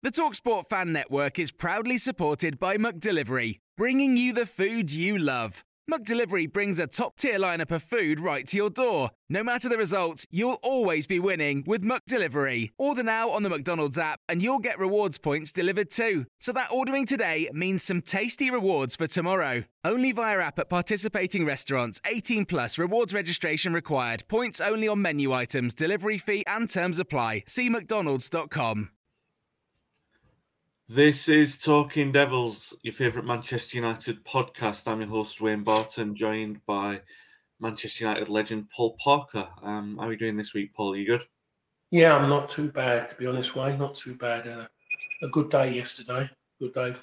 The Talksport Fan Network is proudly supported by McDelivery, bringing you the food you love. McDelivery brings a top-tier lineup of food right to your door. No matter the result, you'll always be winning with McDelivery. Order now on the McDonald's app and you'll get rewards points delivered too. So that ordering today means some tasty rewards for tomorrow. Only via app at participating restaurants. 18 plus rewards registration required. Points only on menu items, delivery fee and terms apply. See mcdonalds.com. This is Talking Devils, your favourite Manchester United podcast. I'm your host, Wayne Barton, joined by Manchester United legend Paul Parker. Um, how are you doing this week, Paul? You good? Yeah, I'm not too bad, to be honest, Wayne. Not too bad. Uh, a good day yesterday. Good day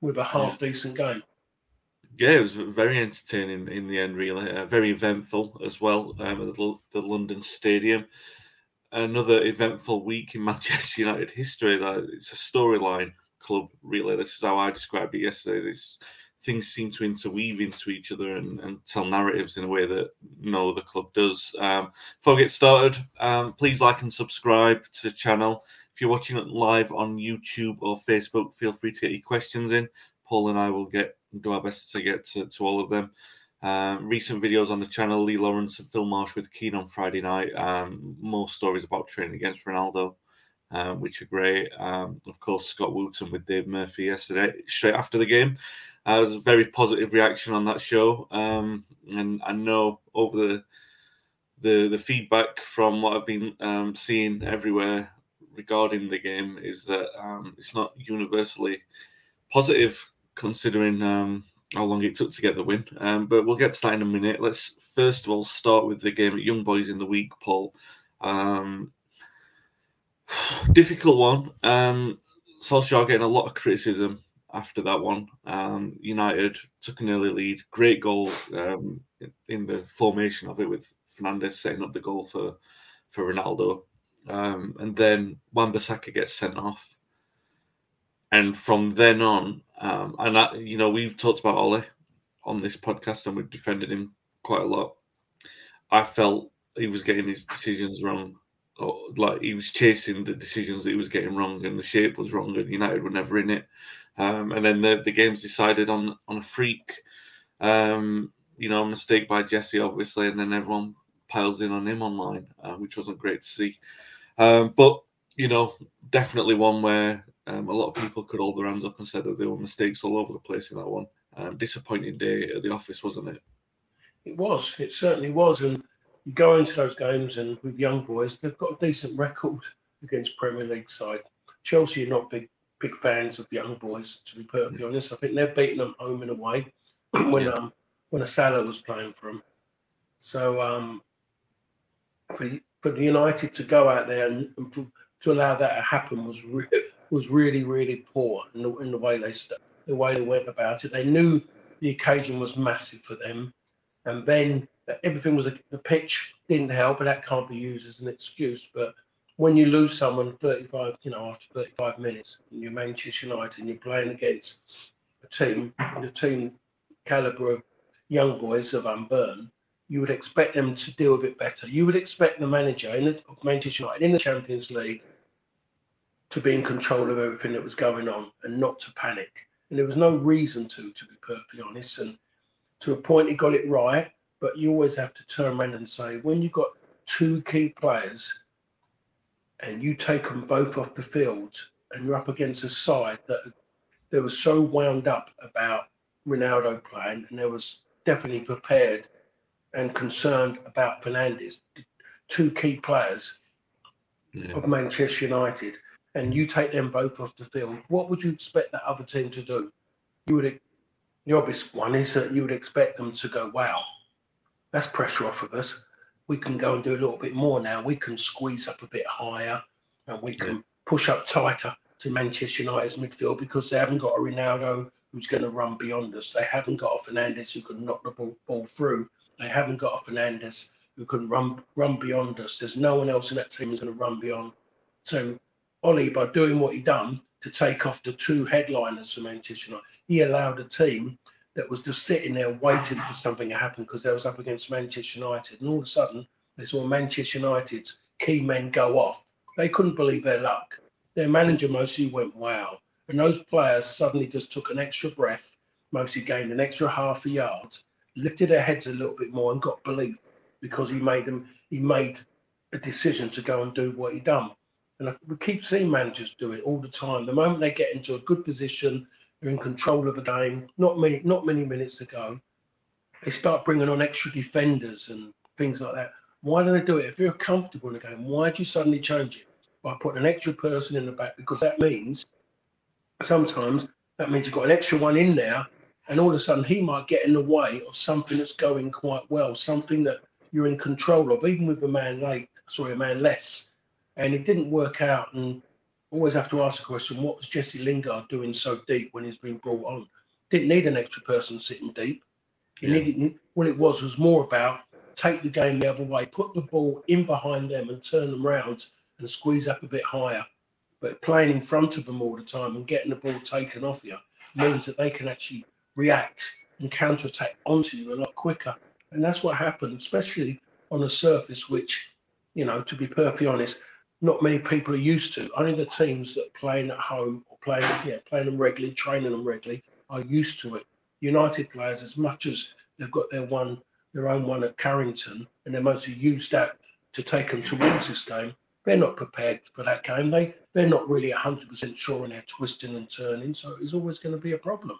with a half decent game. Yeah, it was very entertaining in the end, really. Uh, very eventful as well um, at the, the London Stadium. Another eventful week in Manchester United history. Like, it's a storyline club, really. This is how I described it yesterday. These things seem to interweave into each other and, and tell narratives in a way that no other club does. Um, before we get started, um, please like and subscribe to the channel. If you're watching it live on YouTube or Facebook, feel free to get your questions in. Paul and I will get do our best to get to, to all of them. Um, recent videos on the channel, Lee Lawrence and Phil Marsh with Keane on Friday night. Um, more stories about training against Ronaldo, um, which are great. Um, of course, Scott Wootton with Dave Murphy yesterday, straight after the game. Uh, was a very positive reaction on that show, um, and I know over the the the feedback from what I've been um, seeing everywhere regarding the game is that it's not universally positive considering um, how long it took to get the win. Um, but we'll get to that in a minute. Let's first of all start with the game at Young Boys in the week, Paul. Um, difficult one. Um, Solskjaer getting a lot of criticism after that one. Um, United took an early lead. Great goal um, in the formation of it with Fernandes setting up the goal for for Ronaldo. Um, and then Wan-Bissaka gets sent off and from then on, um, and I, you know, we've talked about Ole on this podcast, and we've defended him quite a lot. I felt he was getting his decisions wrong, or like he was chasing the decisions that he was getting wrong, and the shape was wrong, and United were never in it. Um, and then the the game's decided on on a freak, um, you know, mistake by Jesse, obviously, and then everyone piles in on him online, uh, which wasn't great to see. Um, but you know, definitely one where um, a lot of people could hold their hands up and said that there were mistakes all over the place in that one. Um, disappointing day at the office, wasn't it? It was. It certainly was. And you go into those games and with young boys, they've got a decent record against Premier League side. Chelsea are not big big fans of young boys, to be perfectly yeah. honest. I think they've beaten them home and away when yeah. um when a Salah was playing for them. So um for, for the United to go out there and, and to, to allow that to happen was really was really, really poor in the, in the way they st- the way they went about it. They knew the occasion was massive for them, and then everything was a, the pitch didn't help, and that can't be used as an excuse. But when you lose someone 35, you know, after 35 minutes, and you're Manchester United, and you're playing against a team, the team caliber of young boys of Unburn, you would expect them to deal with it better. You would expect the manager in the, of Manchester United in the Champions League to be in control of everything that was going on and not to panic. And there was no reason to, to be perfectly honest. And to a point, he got it right. But you always have to turn around and say, when you've got two key players and you take them both off the field and you're up against a side that they were so wound up about Ronaldo playing and they was definitely prepared and concerned about Fernandes, two key players yeah. of Manchester United and you take them both off the field, what would you expect that other team to do? You would the obvious one is that you would expect them to go, wow, that's pressure off of us. We can go and do a little bit more now. We can squeeze up a bit higher and we can push up tighter to Manchester United's midfield because they haven't got a Ronaldo who's going to run beyond us. They haven't got a Fernandes who can knock the ball, ball through. They haven't got a Fernandes who can run run beyond us. There's no one else in that team who's going to run beyond. So Ollie, by doing what he done to take off the two headliners for Manchester United, he allowed a team that was just sitting there waiting for something to happen because they was up against Manchester United, and all of a sudden they saw Manchester United's key men go off. They couldn't believe their luck. Their manager mostly went, "Wow!" And those players suddenly just took an extra breath, mostly gained an extra half a yard, lifted their heads a little bit more, and got belief because he made them. He made a decision to go and do what he done. And we keep seeing managers do it all the time. The moment they get into a good position, they're in control of the game. Not many, not many minutes to go. They start bringing on extra defenders and things like that. Why do they do it? If you're comfortable in the game, why do you suddenly change it by putting an extra person in the back? Because that means sometimes that means you've got an extra one in there, and all of a sudden he might get in the way of something that's going quite well, something that you're in control of, even with a man late, sorry, a man less and it didn't work out. And always have to ask the question: What was Jesse Lingard doing so deep when he's been brought on? Didn't need an extra person sitting deep. He yeah. needed what it was was more about take the game the other way, put the ball in behind them and turn them round and squeeze up a bit higher. But playing in front of them all the time and getting the ball taken off you means that they can actually react and counter attack onto you a lot quicker. And that's what happened, especially on a surface which, you know, to be perfectly honest, not many people are used to. Only the teams that are playing at home or playing, yeah, playing them regularly, training them regularly, are used to it. United players, as much as they've got their one, their own one at Carrington, and they're mostly used that to take them towards this game. They're not prepared for that game. They they're not really 100% sure on their twisting and turning, so it's always going to be a problem.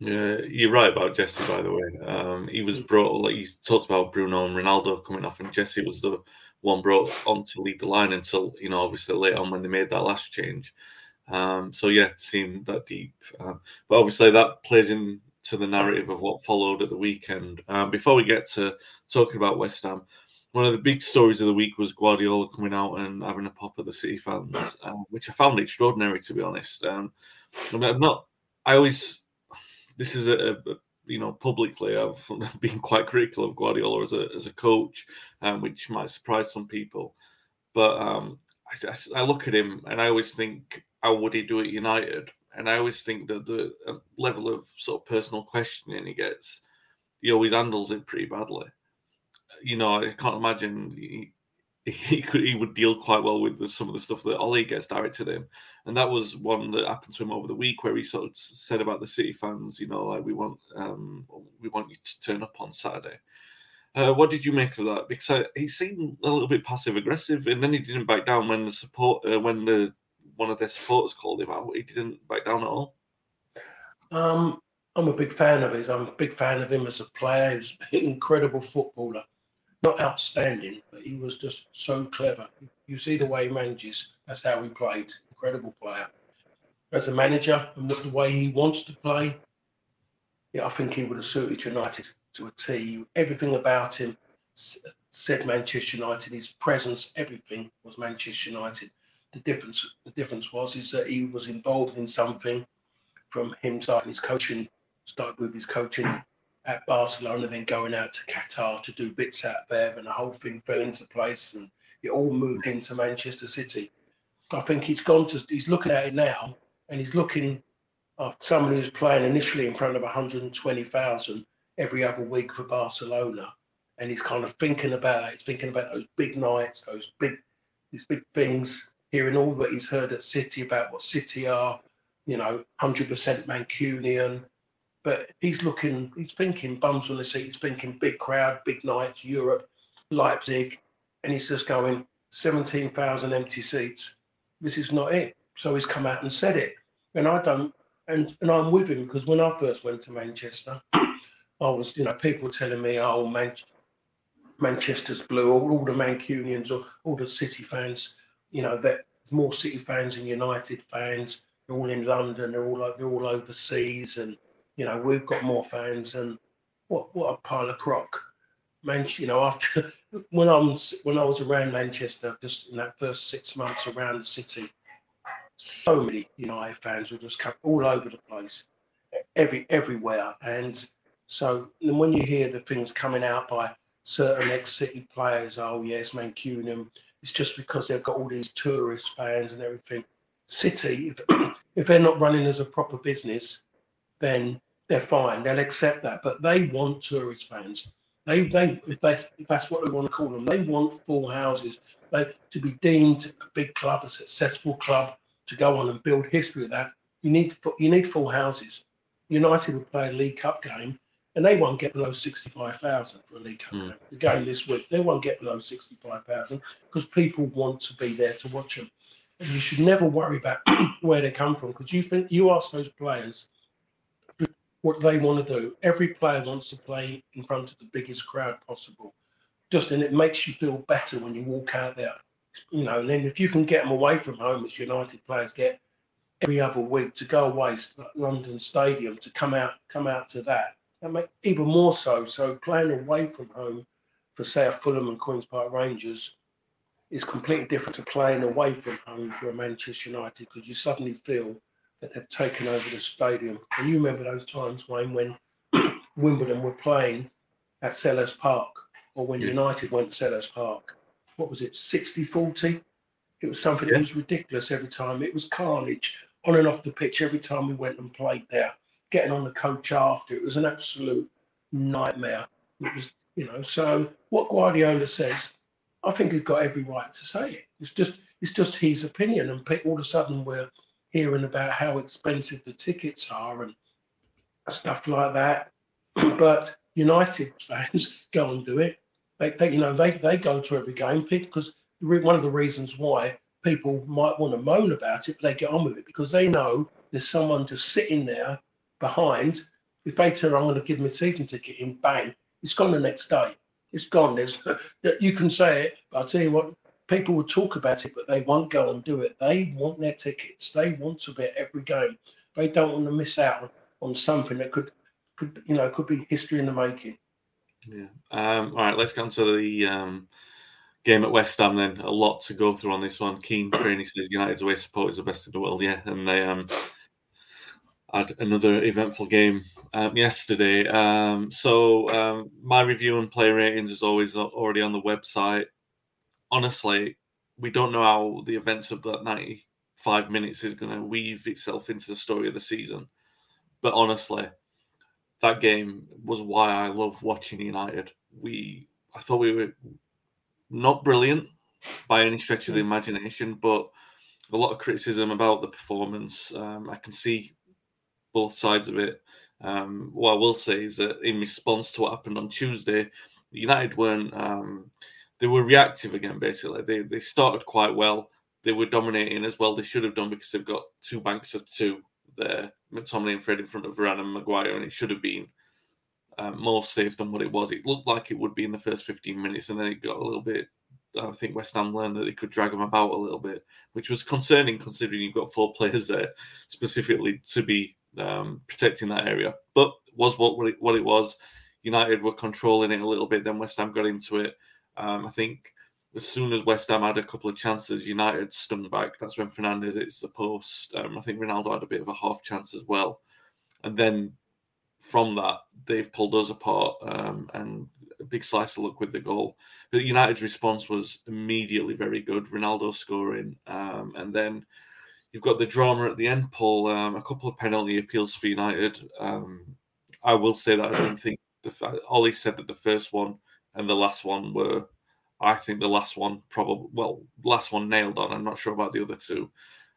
Yeah, you're right about Jesse. By the way, um, he was brought. Like you talked about Bruno and Ronaldo coming off, and Jesse was the one brought on to lead the line until you know obviously later on when they made that last change. Um, so yeah, it seemed that deep, um, but obviously that plays into the narrative of what followed at the weekend. Um, before we get to talking about West Ham, one of the big stories of the week was Guardiola coming out and having a pop at the City fans, uh, which I found extraordinary to be honest. Um, I mean, I'm not. I always. This is a, a you know, publicly, I've been quite critical of Guardiola as a as a coach, um, which might surprise some people. But um, I, I, look at him and I always think, how would he do at United? And I always think that the uh, level of sort of personal questioning he gets, he always handles it pretty badly. You know, I can't imagine he could he would deal quite well with the, some of the stuff that Ollie gets directed at him, and that was one that happened to him over the week where he sort of said about the City fans, you know, like we want um, we want you to turn up on Saturday. Uh, what did you make of that? Because I, he seemed a little bit passive aggressive, and then he didn't back down when the support uh, when the one of their supporters called him out. He didn't back down at all. Um, I'm a big fan of his. I'm a big fan of him as a player. He's an incredible footballer not outstanding, but he was just so clever. You see the way he manages. That's how he played. Incredible player. As a manager and the way he wants to play, yeah, I think he would have suited United to a T. Everything about him said Manchester United. His presence, everything was Manchester United. The difference, the difference was is that he was involved in something from him starting his coaching, started with his coaching at Barcelona, then going out to Qatar to do bits out there, and the whole thing fell into place, and it all moved into Manchester City. I think he's gone to, he's looking at it now, and he's looking at someone who's playing initially in front of 120,000 every other week for Barcelona, and he's kind of thinking about it. He's thinking about those big nights, those big, these big things, hearing all that he's heard at City about what City are, you know, 100% Mancunian, but he's looking, he's thinking bums on the seat, he's thinking big crowd, big nights, Europe, Leipzig, and he's just going 17,000 empty seats. This is not it. So he's come out and said it. And I don't, and, and I'm with him because when I first went to Manchester, I was, you know, people telling me, oh, Man- Manchester's blue, all, all the Mancunians, or all the City fans, you know, that more City fans and United fans. They're all in London. They're all they're all overseas, and you know we've got more fans. And what what a pile of crock. Man, you know, after when I'm when I was around Manchester, just in that first six months around the city, so many United fans were just come all over the place, every everywhere. And so and when you hear the things coming out by certain ex-City players, oh yes, Mancunian, it's just because they've got all these tourist fans and everything. City, if, if they're not running as a proper business, then they're fine. They'll accept that. But they want tourist fans. They, they, if, they, if that's what they want to call them, they want full houses. They to be deemed a big club, a successful club, to go on and build history of that. You need you need full houses. United will play a League Cup game, and they won't get below sixty-five thousand for a League Cup Mm. game. The game this week, they won't get below sixty-five thousand because people want to be there to watch them. And you should never worry about where they come from because you think you ask those players what they want to do. Every player wants to play in front of the biggest crowd possible. Just and it makes you feel better when you walk out there. You know, and then if you can get them away from home, as United players get every other week to go away, to London Stadium, to come out, come out to that, that make even more so. So playing away from home for say Fulham and Queens Park Rangers is completely different to playing away from home for a Manchester United because you suddenly feel that they've taken over the stadium. And you remember those times, Wayne, when Wimbledon were playing at Selhurst Park or when Yeah. United went to Selhurst Park. What was it, 60 40? It was something Yeah. that was ridiculous every time. It was carnage on and off the pitch every time we went and played there. Getting on the coach after, it was an absolute nightmare. It was, you know, so what Guardiola says, I think he's got every right to say it. It's just it's just his opinion, and all of a sudden we're hearing about how expensive the tickets are and stuff like that. but United fans go and do it. They, they you know, they, they go to every game because one of the reasons why people might want to moan about it, but they get on with it because they know there's someone just sitting there behind. If they turn, I'm going to give them a season ticket in, bang, it's gone the next day. It's gone. There's that you can say it, but I'll tell you what, people will talk about it, but they won't go and do it. They want their tickets. They want to be at every game. They don't want to miss out on something that could, could you know, could be history in the making. Yeah. Um, all right, let's get on to the um, game at West Ham then. A lot to go through on this one. Keen Freeney says United's away support is the best in the world, yeah. And they um, had another eventful game um, yesterday. Um, so um, my review and play ratings is always already on the website. Honestly, we don't know how the events of that 95 minutes is going to weave itself into the story of the season. But honestly, that game was why I love watching United. We, I thought we were not brilliant by any stretch of the imagination, but a lot of criticism about the performance. Um, I can see both sides of it. Um, what I will say is that in response to what happened on Tuesday, United weren't. Um, they were reactive again. Basically, they they started quite well. They were dominating as well. They should have done because they've got two banks of two there, McTominay and Fred in front of Varane and Maguire, and it should have been um, more safe than what it was. It looked like it would be in the first 15 minutes, and then it got a little bit. I think West Ham learned that they could drag them about a little bit, which was concerning considering you've got four players there specifically to be um, protecting that area. But was what what it, what it was. United were controlling it a little bit. Then West Ham got into it. Um, I think as soon as West Ham had a couple of chances, United stung back. That's when Fernandes hits the post. Um, I think Ronaldo had a bit of a half chance as well. And then from that, they've pulled us apart um, and a big slice of luck with the goal. But United's response was immediately very good. Ronaldo scoring. Um, and then you've got the drama at the end, Paul. Um, a couple of penalty appeals for United. Um, I will say that I don't think the Ollie said that the first one and the last one were. I think the last one probably well, last one nailed on. I'm not sure about the other two.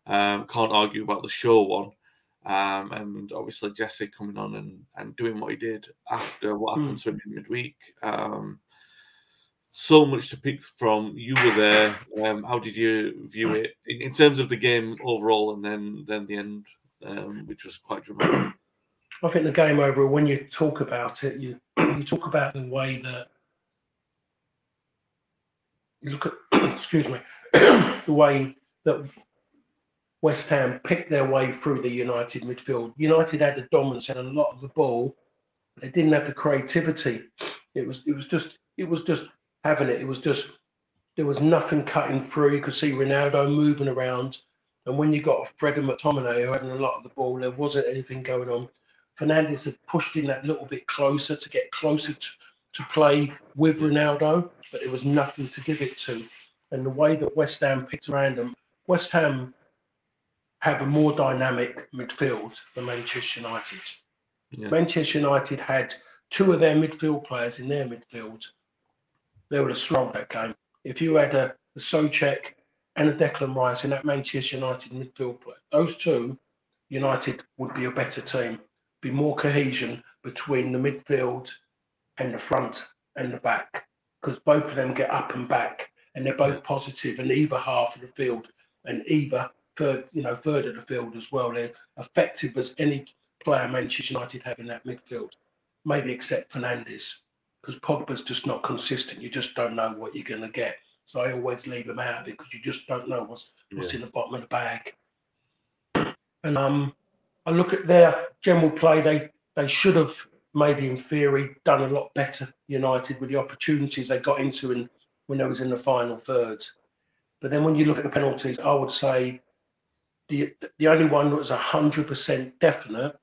Um, can't argue about the show one. Um, and obviously Jesse coming on and, and doing what he did after what happened to him in midweek. Um, so much to pick from. You were there. Um, how did you view it in, in terms of the game overall, and then then the end, um, which was quite dramatic? I think the game over. When you talk about it, you you talk about the way that look at. excuse me, the way that West Ham picked their way through the United midfield. United had the dominance and a lot of the ball. They didn't have the creativity. It was it was just it was just having it. It was just there was nothing cutting through. You could see Ronaldo moving around. And when you got Fred and McTominay who had a lot of the ball, there wasn't anything going on. Fernandes had pushed in that little bit closer to get closer to, to play with Ronaldo, but there was nothing to give it to. And the way that West Ham picked around them, West Ham have a more dynamic midfield than Manchester United. Yeah. Manchester United had two of their midfield players in their midfield. They were strong that game. If you had a, a Soucek and a Declan Rice in that Manchester United midfield player, those two, United would be a better team. Be more cohesion between the midfield and the front and the back, because both of them get up and back, and they're both positive in either half of the field, and either third, you know, third of the field as well. They're effective as any player Manchester United have in that midfield, maybe except Fernandes, because Pogba's just not consistent. You just don't know what you're going to get. So I always leave him out of it because you just don't know what's what's in the bottom of the bag. And um, I look at their general play. They they should have maybe in theory done a lot better. United with the opportunities they got into and when they was in the final thirds. But then when you look at the penalties, I would say the the only one that was hundred percent definite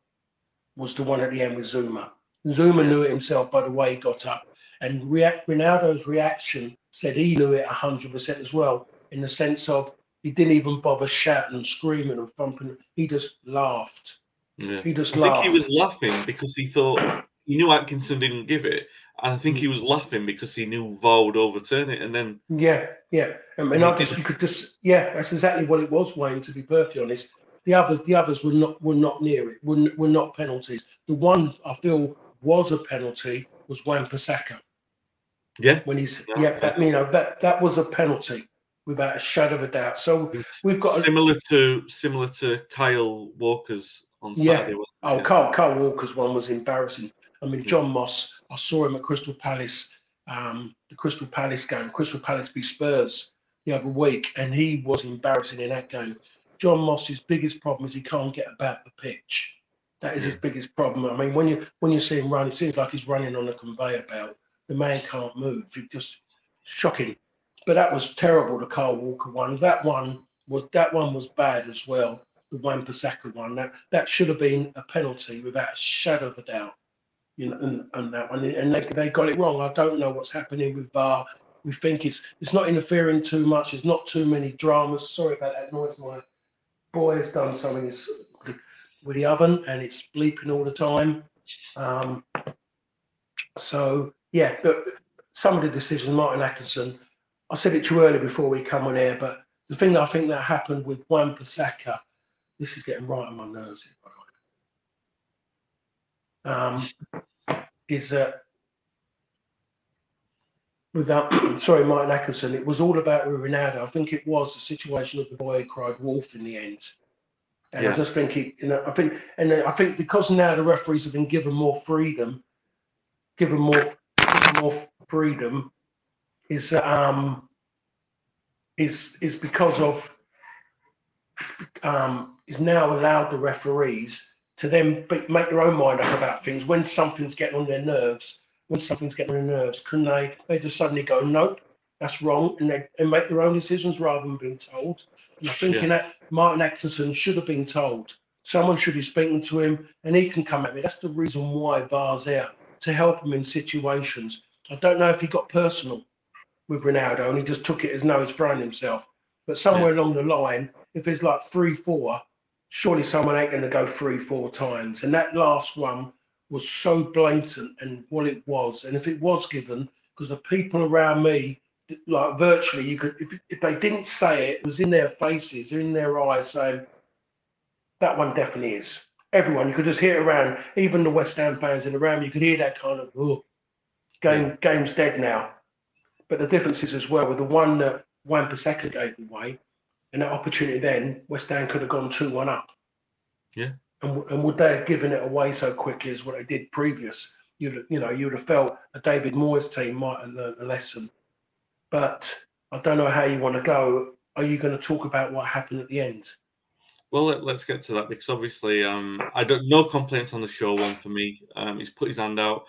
was the one at the end with Zouma. Zouma knew it himself by the way he got up, and react, Ronaldo's reaction said he knew it hundred percent as well, in the sense of he didn't even bother shouting and screaming and thumping. He just laughed. Yeah. He just I think he was laughing because he thought he knew Atkinson didn't give it. And I think Mm. he was laughing because he knew VAR would overturn it. And then Yeah, yeah. I mean, I just you could just yeah, that's exactly what it was, Wayne. To be perfectly honest, the others the others were not were not near it. were were not penalties. The one I feel was a penalty was Wan Bissaka yeah, when he's Yeah, yeah, okay. that, you know that that was a penalty without a shadow of a doubt. So we've got a, similar to similar to Kyle Walker's on Yeah. Saturday. Oh, Yeah. Carl, Carl Walker's one was embarrassing. I mean, Yeah. John Moss, I saw him at Crystal Palace, um, the Crystal Palace game, Crystal Palace v Spurs the other week, and he was embarrassing in that game. John Moss's biggest problem is he can't get about the pitch. That is his biggest problem. I mean, when you when you see him run, it seems like he's running on a conveyor belt. The man can't move. It just shocking. But that was terrible. The Carl Walker one. That one was that one was bad as well. The Wan Bissaka one. That that should have been a penalty without a shadow of a doubt. You know, and, and that one, and they, they got it wrong. I don't know what's happening with VAR. We think it's it's not interfering too much. There's not too many dramas. Sorry about that noise. My boy has done something with the oven, and it's bleeping all the time. Um, so yeah, but some of the decisions, Martin Atkinson. I said it to you earlier before we come on air, but the thing that I think that happened with Wan Bissaka, this is getting right on my nerves. here, by the way. Um, is that without sorry, Martin Atkinson, it was all about with Ronaldo. I think it was the situation of the boy who cried wolf in the end. And I Yeah. just think you know, I think, and I think because now the referees have been given more freedom, given more, given more freedom, is um, is is because of um, is now allowed the referees to then be, make their own mind up about things when something's getting on their nerves. When something's getting on their nerves, can they? They just suddenly go, nope, that's wrong, and they and make their own decisions rather than being told. And I think Yeah. that Martin Atkinson should have been told. Someone should be speaking to him, and he can come at me. That's the reason why VAR's there to help him in situations. I don't know if he got personal with Ronaldo and he just took it as no, he's thrown himself. But somewhere along the line, if it's like three, four, surely someone ain't going to go three, four times. And that last one was so blatant and what it was. And if it was given, because the people around me, like virtually, you could, if, if they didn't say it, it was in their faces, in their eyes saying, that one definitely is. Everyone, you could just hear it around, even the West Ham fans in the round, you could hear that kind of, oh, game, game's dead now. But the difference is as well with the one that Wan Bissaka gave away, and that opportunity then, West Ham could have gone 2 1 up. Yeah. And, and would they have given it away so quickly as what they did previous? You'd, you know, you would have felt a David Moyes team might have learned a lesson. But I don't know how you want to go. are you going to talk about what happened at the end? Well, let, us get to that because obviously, um, I don't no complaints on the show one for me. Um, he's put his hand out.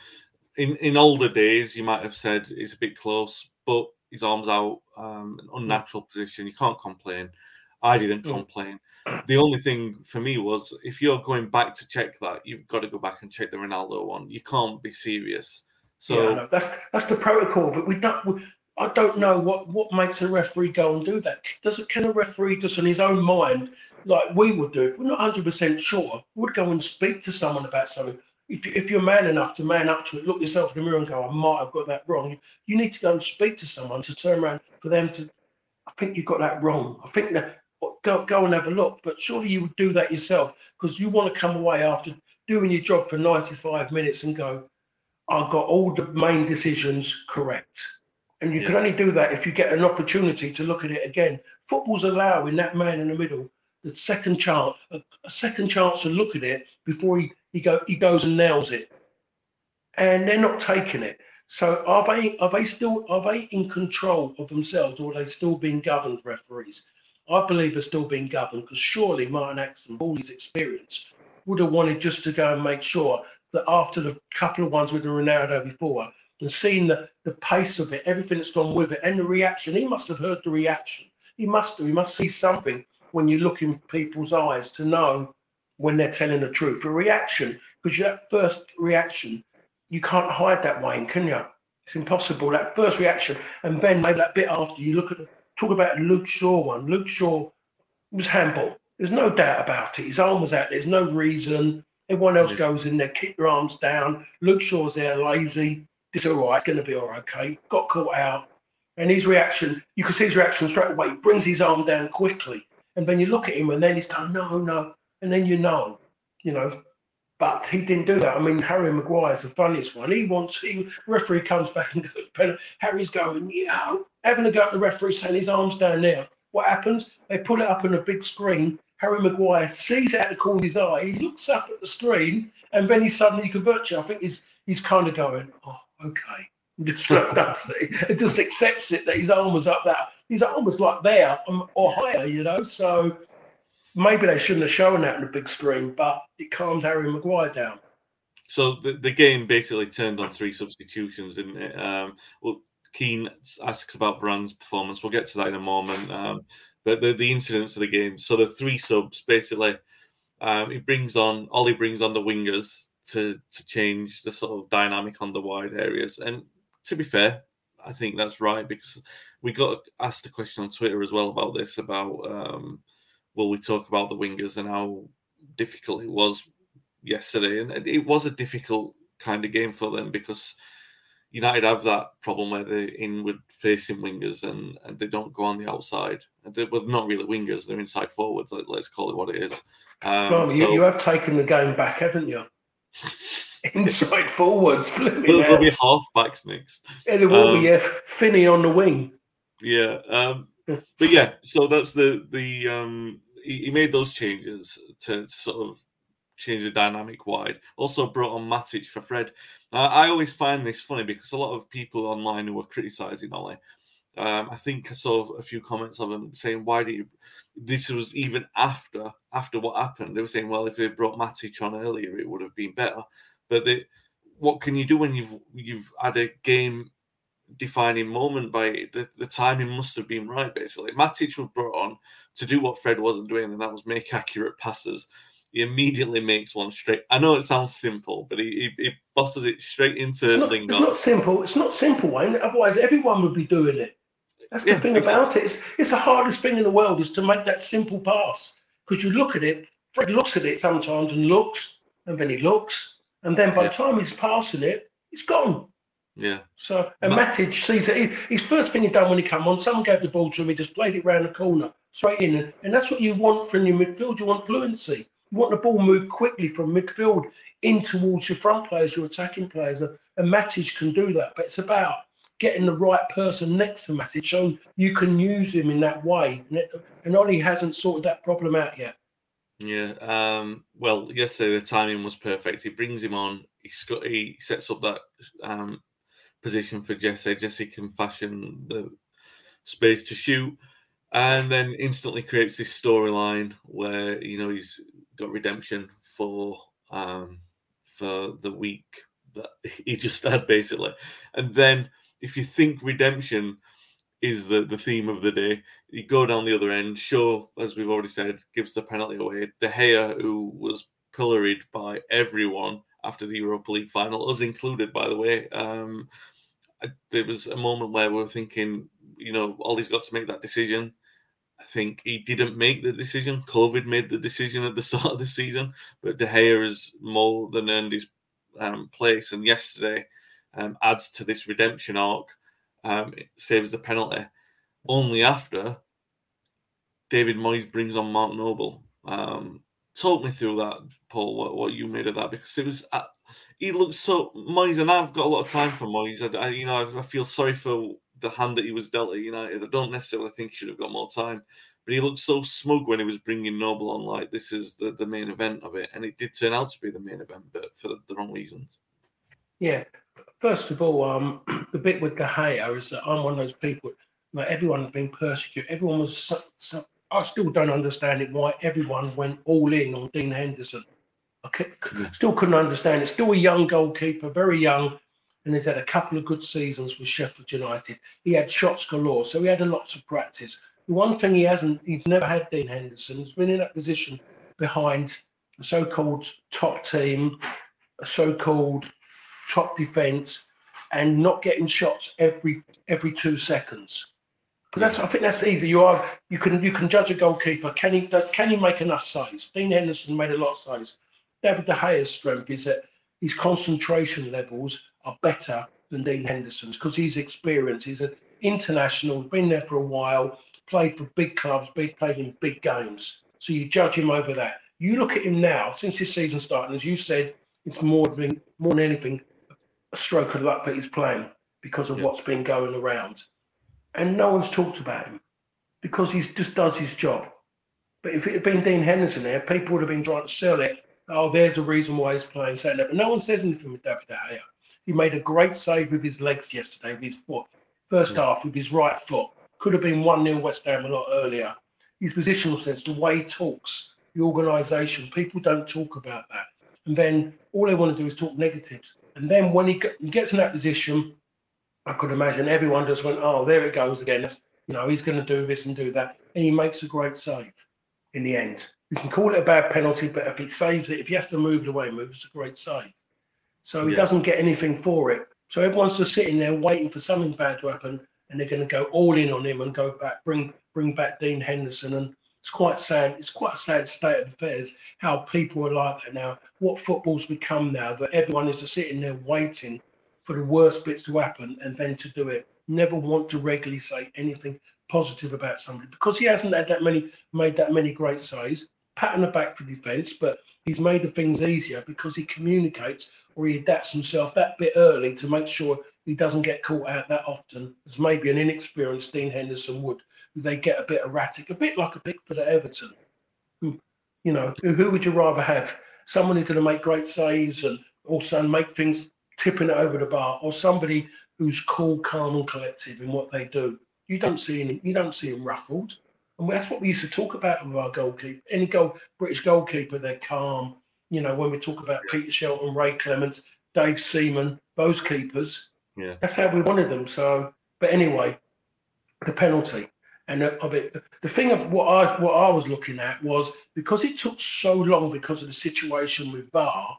In in older days, you might have said it's a bit close, but his arms out, um, an unnatural position. You can't complain. I didn't Yeah. complain. The only thing for me was if you're going back to check that, you've got to go back and check the Ronaldo one. You can't be serious. So yeah, that's that's the protocol. But we don't. We, I don't know what what makes a referee go and do that. Does? Can a referee just in his own mind, like we would do, if we're not hundred percent sure, would go and speak to someone about something. If, if you're man enough to man up to it, look yourself in the mirror and go, I might have got that wrong. You need to go and speak to someone to turn around for them to. I think you've got that wrong. I think that go go and have a look. But surely you would do that yourself because you want to come away after doing your job for 95 minutes and go, I got all the main decisions correct. And you can only do that if you get an opportunity to look at it again. Football's allowing that man in the middle the second chance, a, a second chance to look at it before he, he go he goes and nails it. And they're not taking it. So are they are they still are they in control of themselves or are they still being governed referees? I believe they're still being governed because surely Martin Atkinson, all his experience, would have wanted just to go and make sure that after the couple of ones with the Ronaldo before and seeing the, the pace of it, everything that's gone with it, and the reaction, he must have heard the reaction. He must. He must see something when you look in people's eyes to know when they're telling the truth. A reaction, because that first reaction, you can't hide that, Wayne, can you? It's impossible. That first reaction, and then maybe that bit after you look at talk about Luke Shaw one. Luke Shaw was handball. There's no doubt about it. His arm was out. There's no reason. Everyone else goes in there, kick their arms down. Luke Shaw's there, lazy. It's all right. It's going to be all right. Okay. Got caught out. And his reaction, you can see his reaction straight away. He brings his arm down quickly. And then you look at him and then he's going, no, no. And then you know, you know. But he didn't do that. I mean, Harry Maguire's the funniest one. He wants, he, referee comes back and goes, Harry's going, you know, having a go at the referee saying his arm's down there. What happens? They put it up on a big screen. Harry Maguire sees it out of the corner of his eye. He looks up at the screen and then he suddenly converts you. I think he's, he's kind of going, oh, okay. Just like. It just accepts it that his arm was up there. His arm was like there um, or higher, you know. So maybe they shouldn't have shown that on the big screen, but it calmed Harry Maguire down. So the, the game basically turned on three substitutions, didn't it? Um, well, Keane asks about Varane's performance. We'll get to that in a moment. Um, but the, the incidents of the game. So the three subs basically, um, he brings on Ollie brings on the wingers to to change the sort of dynamic on the wide areas. And to be fair, I think that's right because we got asked a question on Twitter as well about this about um, will we talk about the wingers and how difficult it was yesterday, and it was a difficult kind of game for them because United have that problem where they're inward facing wingers and, and they don't go on the outside. And they're, well, not really wingers; they're inside forwards. Let, us call it what it is. Um, well, you, so you have taken the game back, haven't you? Inside forwards, there'll, there'll be now. half backs next. Yeah, there will um, be yeah, Finney on the wing. Yeah. Um, but yeah, so that's the the um he, made those changes to, to sort of change the dynamic wide. Also brought on Matic for Fred. I always find this funny because a lot of people online who were criticizing Ollie, um, I think I saw a few comments of them saying, "Why did you?" This was even after after what happened. They were saying, "Well, if they brought Matic on earlier, it would have been better." But they, what can you do when you've you've had a game defining moment by the, the timing must have been right basically Matic was brought on to do what Fred wasn't doing and that was make accurate passes he immediately makes one straight I know it sounds simple but he, he, he bosses it straight into It's not, Lingard it's not simple. It's not simple, Wayne. Otherwise, everyone would be doing it. That's the Yeah, thing about it. It's, it's the hardest thing in the world is to make that simple pass because you look at it. Fred looks at it sometimes and looks, and then he looks, and then by Yeah. the time he's passing it, it's gone. Yeah So, and Ma- Matic sees it. He- His first thing he done when he come on, someone gave the ball to him. He just played it round the corner, straight in, and, and that's what you want from your midfield. You want fluency. You want the ball moved quickly from midfield in towards your front players, your attacking players, and, and Matic can do that. But it's about getting the right person next to Matic so you can use him in that way. And, it, and Ollie hasn't sorted that problem out yet. Yeah. Um, well, yesterday the timing was perfect. He brings him on. He's got, he sets up that um, position for Jesse. Jesse can fashion the space to shoot. and then instantly creates this storyline where you know he's got redemption for um, for the week that he just had basically, and then if you think redemption is the the theme of the day, you go down the other end. Shaw, as we've already said, gives the penalty away. De Gea, who was pilloried by everyone after the Europa League final, us included, by the way. Um, there was a moment where we were thinking, you know, Ollie's got to make that decision. I think he didn't make the decision. COVID made the decision at the start of the season, but De Gea has more than earned his um, place. And yesterday um, adds to this redemption arc, um, saves the penalty. Only after David Moyes brings on Mark Noble. Um, talk me through that, Paul. What, what you made of that because it was uh, he looks so Moyes, and I've got a lot of time for Moyes. I, I you know I, I, feel sorry for the hand that he was dealt at United. I don't necessarily think he should have got more time, but he looked so smug when he was bringing Noble on, like this is the, the main event of it, and it did turn out to be the main event, but for the, the wrong reasons. Yeah, first of all, um, the bit with De Gea is that I'm one of those people. Like everyone has been persecuted. Everyone was. So, so, I still don't understand it why everyone went all in on Dean Henderson. Still couldn't understand it. Still a young goalkeeper, very young, and he's had a couple of good seasons with Sheffield United. He had shots galore, so he had a lot of practice. The one thing he hasn't, he's never had Dean Henderson. He's been in that position behind a so-called top team, a so-called top defence, and not getting shots every every two seconds. That's I think that's easy. You are you can you can judge a goalkeeper. Can he does can he make enough saves? Dean Henderson made a lot of saves. David De Gea's strength is that his concentration levels are better than Dean Henderson's because he's experienced. He's an international, been there for a while, played for big clubs, played in big games. So you judge him over that. You look at him now, since his season started, as you said, it's more than more than anything a stroke of luck that he's playing because of yeah. what's been going around. And no one's talked about him because he just does his job. But if it had been Dean Henderson there, people would have been trying to sell it oh, there's a reason why he's playing centre. But no one says anything with David De Gea. He made a great save with his legs yesterday, with his foot. First yeah. half with his right foot. Could have been 1 0 West Ham a lot earlier. His positional sense, the way he talks, the organisation, people don't talk about that. And then all they want to do is talk negatives. And then when he, he gets in that position, I could imagine everyone just went, oh, there it goes again. That's, you know, he's going to do this and do that. And he makes a great save in the end. You can call it a bad penalty, but if he saves it, if he has to move it away, moves a great save. So he yeah. doesn't get anything for it. So everyone's just sitting there waiting for something bad to happen, and they're going to go all in on him and go back, bring bring back Dean Henderson. And it's quite sad. It's quite a sad state of affairs how people are like that now. What football's become now that everyone is just sitting there waiting for the worst bits to happen and then to do it. Never want to regularly say anything positive about somebody because he hasn't had that many made that many great saves pat on the back for defence, but he's made the things easier because he communicates or he adapts himself that bit early to make sure he doesn't get caught out that often as maybe an inexperienced Dean Henderson would. They get a bit erratic, a bit like a Pickford at Everton. Hmm. you know, who would you rather have? Someone who's going to make great saves and also make things tipping it over the bar, or somebody who's cool, calm, and collective in what they do. You don't see any, you don't see him ruffled. And that's what we used to talk about with our goalkeeper. Any goal, British goalkeeper, they're calm. You know, when we talk about Peter Shilton, Ray Clemence, Dave Seaman, those keepers, yeah, that's how we wanted them. So, but anyway, the penalty and of it, the thing of what I what I was looking at was because it took so long because of the situation with VAR.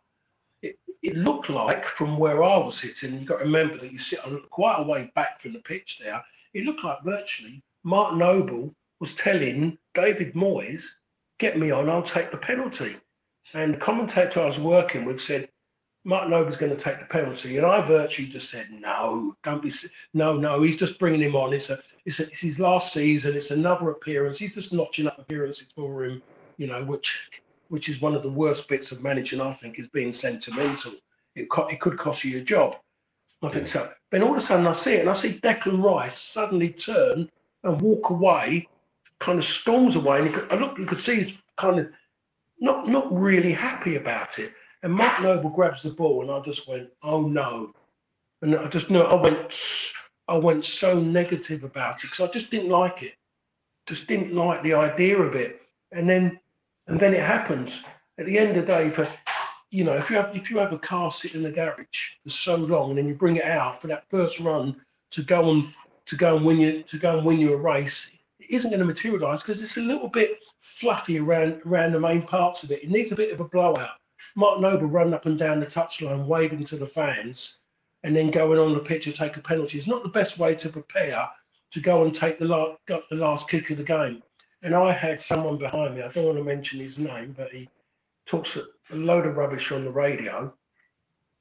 It, it looked like from where I was sitting, you've got to remember that you sit quite a way back from the pitch there. It looked like virtually Mark Noble was telling David Moyes, get me on, I'll take the penalty. And the commentator I was working with said, Mark Noble's going to take the penalty. And I virtually just said, no, don't be, no, no, he's just bringing him on. It's, a, it's, a, it's his last season. It's another appearance. He's just notching up appearances for him, you know, which which is one of the worst bits of managing, I think, is being sentimental. It, co- it could cost you your job. I think so. Then all of a sudden I see it and I see Declan Rice suddenly turn and walk away kind of storms away, and could, I look, you could see he's kind of not not really happy about it. And Mark Noble grabs the ball, and I just went, "Oh no!" And I just know I went, I went so negative about it because I just didn't like it. just didn't like the idea of it. And then and then it happens. At the end of the day, for you know, if you have if you have a car sitting in the garage for so long and then you bring it out for that first run to go and to go and win you to go and win you a race, isn't going to materialise because it's a little bit fluffy around around the main parts of it. It needs a bit of a blowout. Mark Noble running up and down the touchline, waving to the fans, and then going on the pitch to take a penalty is not the best way to prepare to go and take the last, the last kick of the game. And I had someone behind me, I don't want to mention his name, but he talks a load of rubbish on the radio.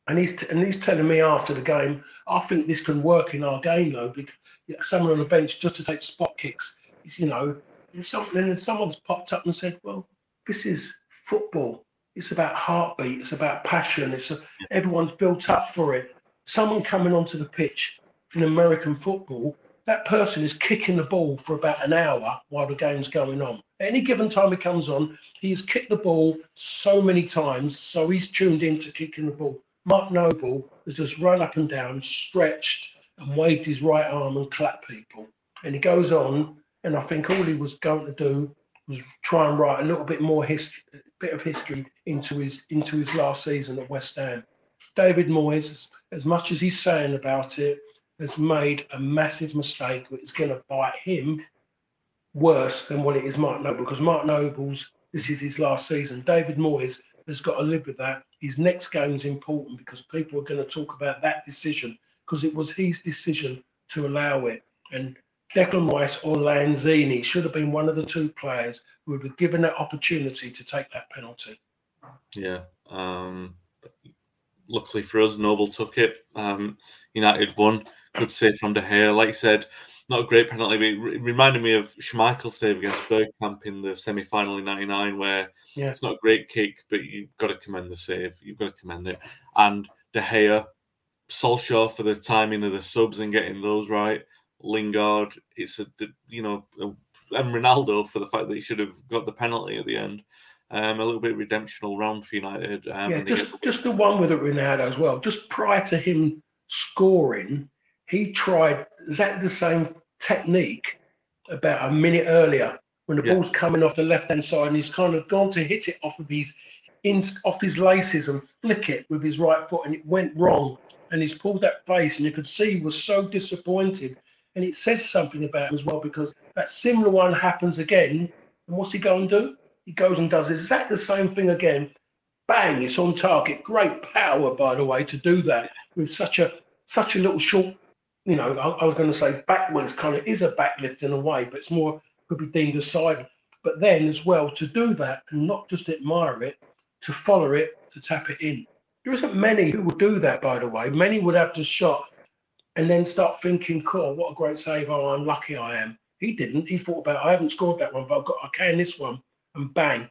And he's, t- and he's telling me after the game, I think this can work in our game though, because someone on the bench just to take spot kicks, you know, and, someone's popped up and said, well, this is football. It's about heartbeat. It's about passion. It's a, everyone's built up for it. Someone coming onto the pitch in American football that person is kicking the ball for about an hour while the game's going on. At any given time he comes on, he's kicked the ball so many times, so he's tuned into kicking the ball. Mark Noble has just run up and down, stretched, and waved his right arm and clapped people. And he goes on, and I think all he was going to do was try and write a little bit more history, bit of history into his into his last season at West Ham. David Moyes, as much as he's saying about it, has made a massive mistake It's going to bite him worse than what it is Mark Noble because Mark Noble's this is his last season. David Moyes has got to live with that. His next game is important because people are going to talk about that decision because it was his decision to allow it. And Declan Rice or Lanzini should have been one of the two players who would have given that opportunity to take that penalty. Yeah. Um, luckily for us, Noble took it. Um, United won. Good save from De Gea. Like you said, not a great penalty, but it reminded me of Schmeichel's save against Bergkamp in the semi final in 99, where yeah. it's not a great kick, but you've got to commend the save. You've got to commend it. And De Gea, Solskjaer for the timing of the subs and getting those right. Lingard, it's a, you know, and Ronaldo for the fact that he should have got the penalty at the end. Um, a little bit redemptional round for United. Um, yeah, just, just the one with it, Ronaldo as well. Just prior to him scoring, he tried exactly the same technique about a minute earlier when the yeah. ball's coming off the left hand side and he's kind of gone to hit it off of his in, off his laces and flick it with his right foot and it went wrong and he's pulled that face and you could see he was so disappointed and it says something about him as well because that similar one happens again and what's he going to do he goes and does exactly the same thing again bang it's on target great power by the way to do that with such a such a little short you know, I, I was going to say backwards kind of is a backlift in a way, but it's more could be deemed a side. But then as well to do that and not just admire it, to follow it, to tap it in. There isn't many who would do that, by the way. Many would have to shot and then start thinking, cool, what a great save. Oh, I'm lucky I am. He didn't. He thought about, I haven't scored that one, but I've got, I can this one, and bang.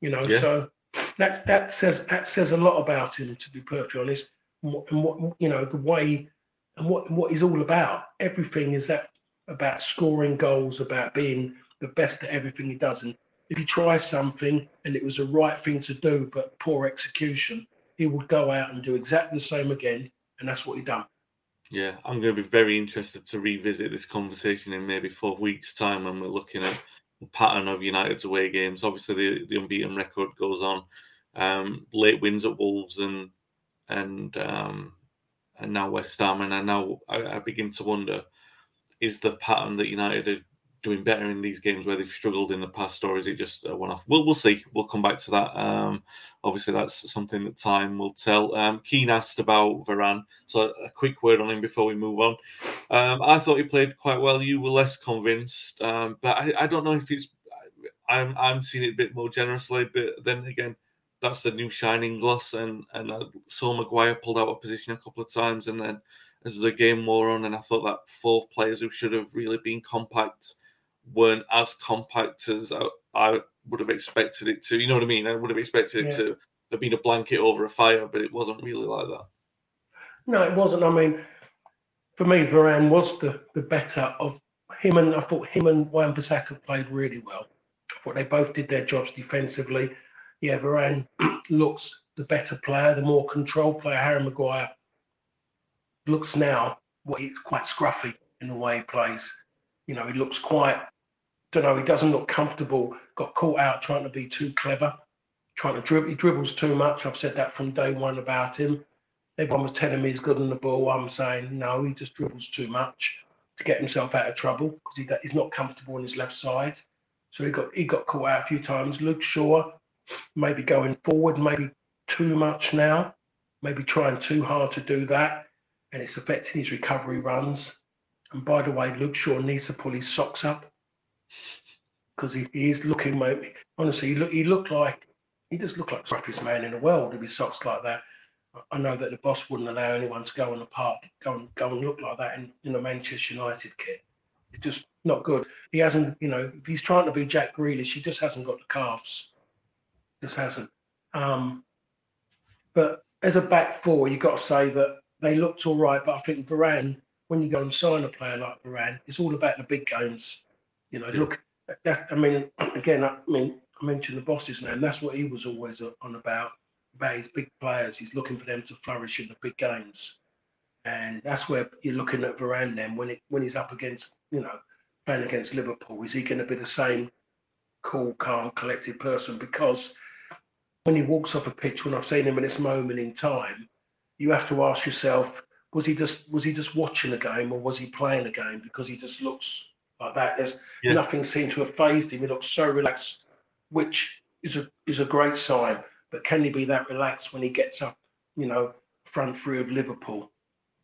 You know, yeah. so that's that says that says a lot about him, to be perfectly honest. And what, and what you know, the way and what what is all about. Everything is that about scoring goals, about being the best at everything he does. And if he tries something and it was the right thing to do, but poor execution, he would go out and do exactly the same again. And that's what he done. Yeah, I'm going to be very interested to revisit this conversation in maybe four weeks' time when we're looking at the pattern of United's away games. Obviously, the, the unbeaten record goes on. Um, late wins at Wolves and and um, and now West Ham, and I now I, I, begin to wonder: is the pattern that United doing better in these games where they've struggled in the past, or is it just a one-off? We'll we'll see. We'll come back to that. Um, obviously, that's something that time will tell. Um, Keen asked about Varane, so a quick word on him before we move on. Um, I thought he played quite well. You were less convinced, um, but I, I don't know if he's. I'm I'm seeing it a bit more generously, but then again that's the new shining gloss. And and I saw Maguire pulled out of position a couple of times, and then as the game wore on, and I thought that four players who should have really been compact weren't as compact as I, I would have expected it to. You know what I mean? I would have expected yeah. it to have been a blanket over a fire, but it wasn't really like that. No, it wasn't. I mean, for me, Varane was the, the better of him, and I thought him and Wan-Bissaka played really well. I thought they both did their jobs defensively yeah, Varane looks the better player, the more controlled player. Harry Maguire looks now what he's quite scruffy in the way he plays. You know, he looks quite don't know. He doesn't look comfortable. Got caught out trying to be too clever, trying to dribble. He dribbles too much. I've said that from day one about him. Everyone was telling me he's good on the ball. I'm saying no, he just dribbles too much to get himself out of trouble because he, he's not comfortable on his left side. So he got he got caught out a few times. Luke Shaw, maybe going forward, maybe too much now, maybe trying too hard to do that, and it's affecting his recovery runs. And by the way, Luke Shaw needs to pull his socks up because he, he is looking. Maybe honestly, he look he looked like he just looked like the roughest man in the world with his socks like that. I know that the boss wouldn't allow anyone to go on the park, go and go and look like that in, in a Manchester United kit. It's just not good. He hasn't, you know, if he's trying to be Jack Grealish, he just hasn't got the calves. Just hasn't. Um, but as a back four, you've got to say that they looked all right. But I think Varane, when you go and sign a player like Varane, it's all about the big games. You know, look, that's, I mean, again, I mean, I mentioned the boss's name. That's what he was always uh, on about, about his big players. He's looking for them to flourish in the big games. And that's where you're looking at Varane then when it when he's up against, you know, playing against Liverpool. Is he going to be the same cool, calm, collected person? Because when he walks off a pitch, when I've seen him in this moment in time, you have to ask yourself, was he just was he just watching a game or was he playing a game? Because he just looks like that. There's yeah. nothing seemed to have phased him. He looked so relaxed, which is a is a great sign. But can he be that relaxed when he gets up, you know, front three of Liverpool?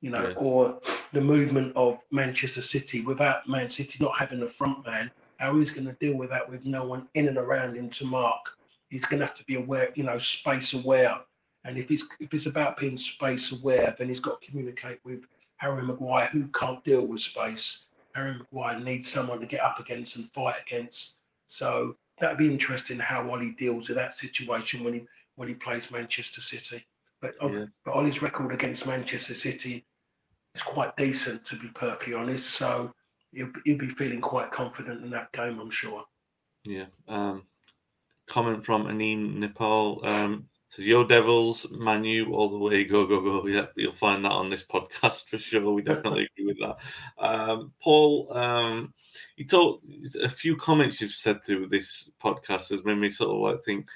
you know, yeah. or the movement of Manchester City without Man City not having a front man. How he's going to deal with that with no one in and around him to mark? He's going to have to be aware, you know, space aware. And if he's if it's about being space aware, then he's got to communicate with Harry Maguire, who can't deal with space. Harry Maguire needs someone to get up against and fight against. So that'd be interesting how Ollie deals with that situation when he when he plays Manchester City. But, yeah. but Ollie's record against Manchester City is quite decent, to be perfectly honest. So you'll, you'll be feeling quite confident in that game, I'm sure. Yeah. Um, comment from Anim Nepal um, says, Yo Devils, Manu, all the way, go, go, go. Yeah, you'll find that on this podcast for sure. We definitely agree with that. Um, Paul, um, you told a few comments you've said through this podcast has made me sort of like think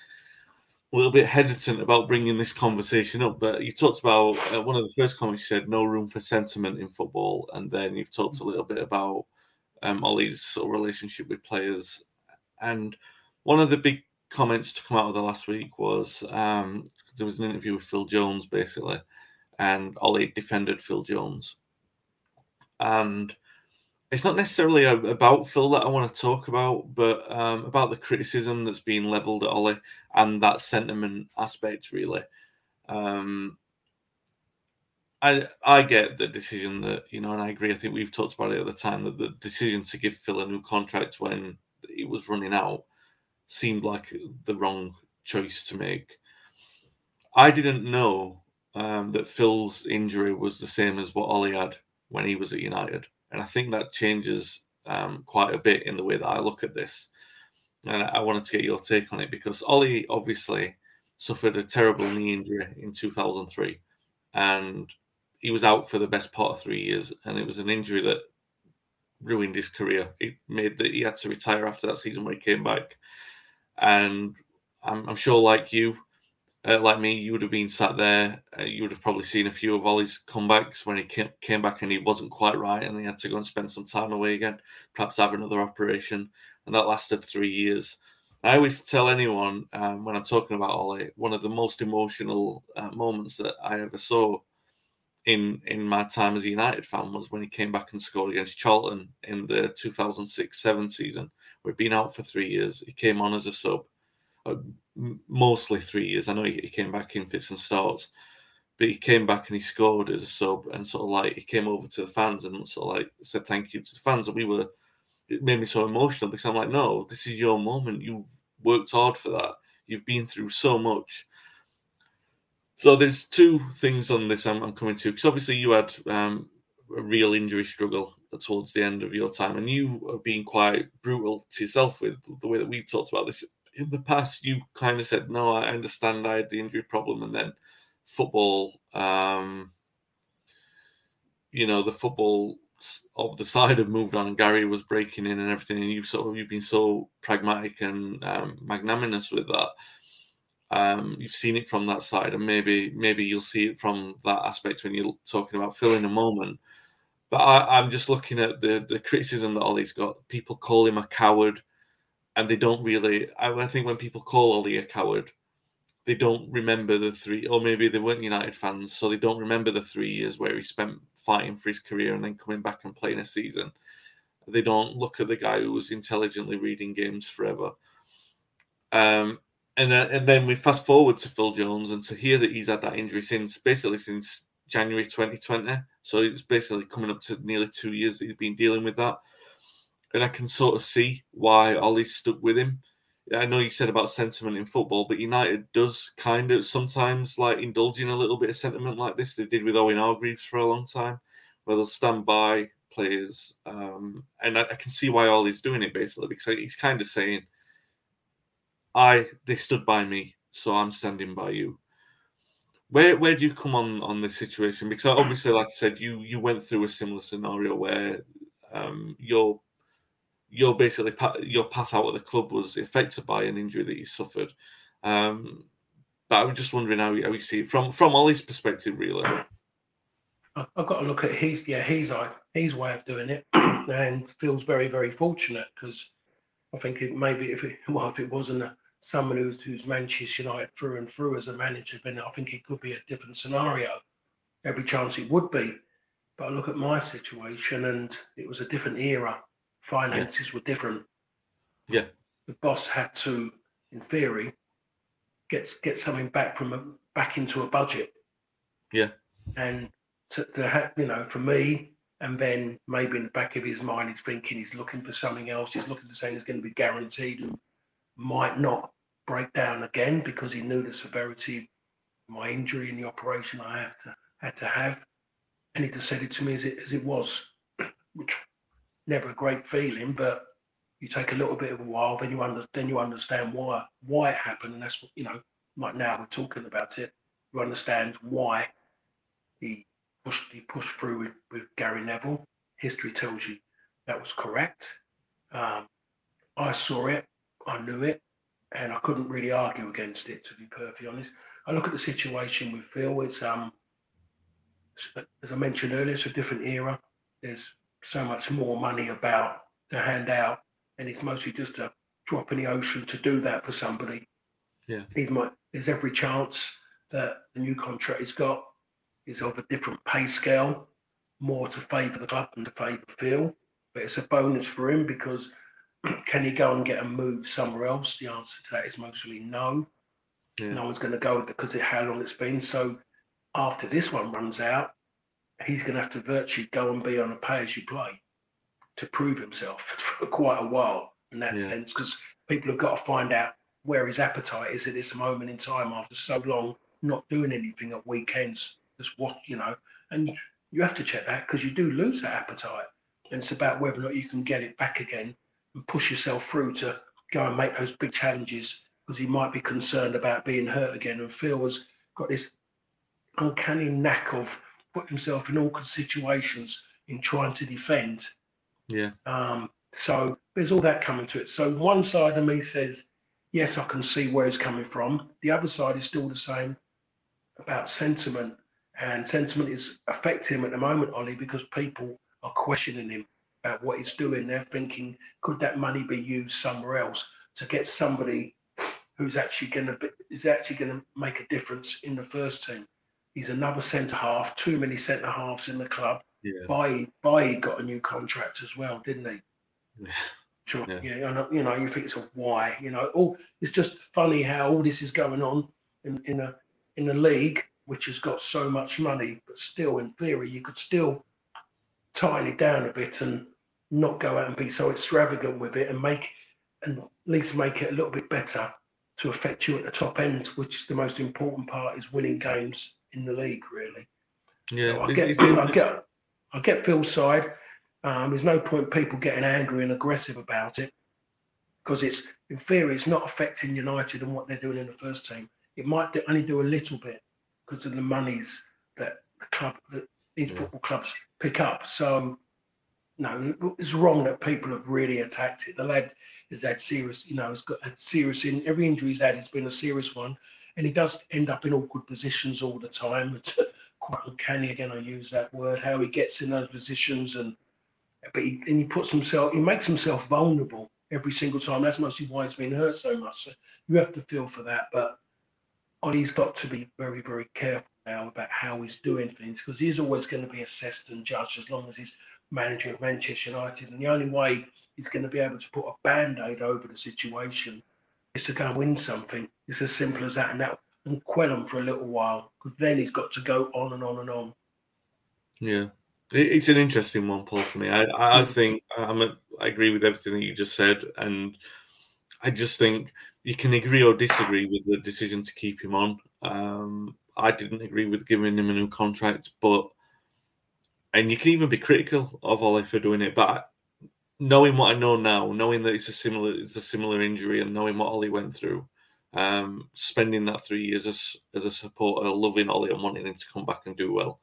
a little bit hesitant about bringing this conversation up, but you talked about uh, one of the first comments you said, no room for sentiment in football. And then you've talked a little bit about um, Ollie's sort of relationship with players. And one of the big comments to come out of the last week was um, there was an interview with Phil Jones, basically, and Ollie defended Phil Jones. And it's not necessarily about Phil that I want to talk about, but um, about the criticism that's being levelled at Ollie and that sentiment aspect, really. Um, I I get the decision that you know, and I agree. I think we've talked about it at the time that the decision to give Phil a new contract when it was running out seemed like the wrong choice to make. I didn't know um, that Phil's injury was the same as what Ollie had when he was at United. And I think that changes um, quite a bit in the way that I look at this. And I wanted to get your take on it because Ollie obviously suffered a terrible knee injury in 2003 and he was out for the best part of three years. And it was an injury that ruined his career. It made that he had to retire after that season when he came back. And I'm, I'm sure, like you, uh, like me, you would have been sat there. Uh, you would have probably seen a few of Ollie's comebacks when he came, came back and he wasn't quite right, and he had to go and spend some time away again, perhaps have another operation, and that lasted three years. I always tell anyone um, when I'm talking about Ollie, one of the most emotional uh, moments that I ever saw in in my time as a United fan was when he came back and scored against Charlton in the 2006-7 season. We'd been out for three years. He came on as a sub uh, mostly three years. I know he, he, came back in fits and starts, but he came back and he scored as a sub and sort of like he came over to the fans and sort of like said thank you to the fans. And we were, it made me so emotional because I'm like, no, this is your moment. You've worked hard for that. You've been through so much. So there's two things on this I'm, I'm coming to because obviously you had um, a real injury struggle towards the end of your time, and you have been quite brutal to yourself with the way that we've talked about this in the past you kind of said no i understand i had the injury problem and then football um you know the football of the side have moved on and Gary was breaking in and everything, and you've sort of you've been so pragmatic and um, magnanimous with that. Um, you've seen it from that side, and maybe maybe you'll see it from that aspect when you're talking about Phil in a moment. But I, am just looking at the the criticism that Ollie's got. People call him a coward, and they don't really. I, I think when people call Ollie a coward, they don't remember the three, or maybe they weren't United fans, so they don't remember the three years where he spent fighting for his career and then coming back and playing a season. They don't look at the guy who was intelligently reading games forever. Um, and then, and then we fast forward to Phil Jones and to hear that he's had that injury since basically since January 2020. So it's basically coming up to nearly two years that he's been dealing with that. And I can sort of see why Ollie stuck with him. I know you said about sentiment in football, but United does kind of sometimes like indulge in a little bit of sentiment like this. They did with Owen Hargreaves for a long time, where they'll stand by players. Um, and I, I, can see why Ollie's doing it basically because he's kind of saying, "I they stood by me, so I'm standing by you." Where where do you come on on this situation? Because obviously, like I said, you you went through a similar scenario where um, your your basically your path out of the club was affected by an injury that you suffered. Um, but I was just wondering how, how you see it from from Ollie's perspective, really. I've got to look at his yeah his his way of doing it, and feels very very fortunate because I think it maybe if it well if it wasn't someone who's who's Manchester United through and through as a manager, then I think it could be a different scenario. Every chance it would be, but I look at my situation and it was a different era finances yeah. were different. Yeah. The boss had to, in theory, get get something back from a, back into a budget. Yeah. And to, to have, you know, for me, and then maybe in the back of his mind, he's thinking he's looking for something else. He's looking for something that's going to be guaranteed and might not break down again because he knew the severity of my injury and the operation I had to had to have. And he just said it to me as it as it was, which never a great feeling, but you take a little bit of a while, then you under, then you understand why why it happened, and that's what you know. Like now we're talking about it, you understand why he pushed he pushed through with, with Gary Neville. History tells you that was correct. Um, I saw it, I knew it, and I couldn't really argue against it. To be perfectly honest, I look at the situation with Phil. It's um, as I mentioned earlier, it's a different era. There's so much more money about to hand out, and it's mostly just a drop in the ocean to do that for somebody. Yeah, he's might, there's every chance that the new contract he's got is of a different pay scale, more to favour the club than to favour Phil. But it's a bonus for him because can he go and get a move somewhere else? The answer to that is mostly no. Yeah. No one's going to go because of how long it's been. So after this one runs out, he's going to have to virtually go and be on a pay as you play to prove himself for quite a while in that yeah. sense because people have got to find out where his appetite is at this moment in time after so long not doing anything at weekends just what you know and you have to check that because you do lose that appetite and it's about whether or not you can get it back again push yourself through to go and make those big challenges because he might be concerned about being hurt again and Phil has got this uncanny knack of putting himself in awkward situations in trying to defend. Yeah. Um, so there's all that coming to it. So one side of me says, yes, I can see where he's coming from. The other side is still the same about sentiment. And sentiment is affecting him at the moment, Ollie, because people are questioning him about what he's doing. They're thinking, could that money be used somewhere else to get somebody who's actually going to be, is actually going to make a difference in the first team? He's another centre half. Too many centre halves in the club. Yeah. Bailly, Bailly got a new contract as well, didn't he? Yeah. Sure. Yeah. yeah. You know, you think it's a why. You know, oh, it's just funny how all this is going on in, in a in a league which has got so much money, but still, in theory, you could still tighten it down a bit and not go out and be so extravagant with it and make and at least make it a little bit better to affect you at the top end, which is the most important part is winning games in the league, really. Yeah, so I, get, it's, it's, I get I get Phil's side. Um, there's no point people getting angry and aggressive about it because it's in theory it's not affecting United and what they're doing in the first team. It might do, only do a little bit because of the monies that the club that these yeah. football clubs pick up. So um, no, it's wrong that people have really attacked it. The lad has had serious, you know, has got had serious in every injury he's had has been a serious one, and he does end up in awkward positions all the time. It's quite uncanny. Again, I use that word. How he gets in those positions, and but he, and he puts himself, he makes himself vulnerable every single time. That's mostly why he's been hurt so much. So you have to feel for that, but oh, Ollie's got to be very, very careful now about how he's doing things because he's always going to be assessed and judged as long as he's manager of Manchester United. And the only way he's going to be able to put a band aid over the situation is to go and win something. It's as simple as that. And that and quell him for a little while because then he's got to go on and on and on. Yeah. It's an interesting one, Paul. For me, I, I think I'm a, I agree with everything that you just said, and I just think you can agree or disagree with the decision to keep him on. Um, I didn't agree with giving him a new contract, but and you can even be critical of Ollie for doing it. But knowing what I know now, knowing that it's a similar it's a similar injury, and knowing what Ollie went through, um, spending that three years as as a supporter, loving Ollie and wanting him to come back and do well,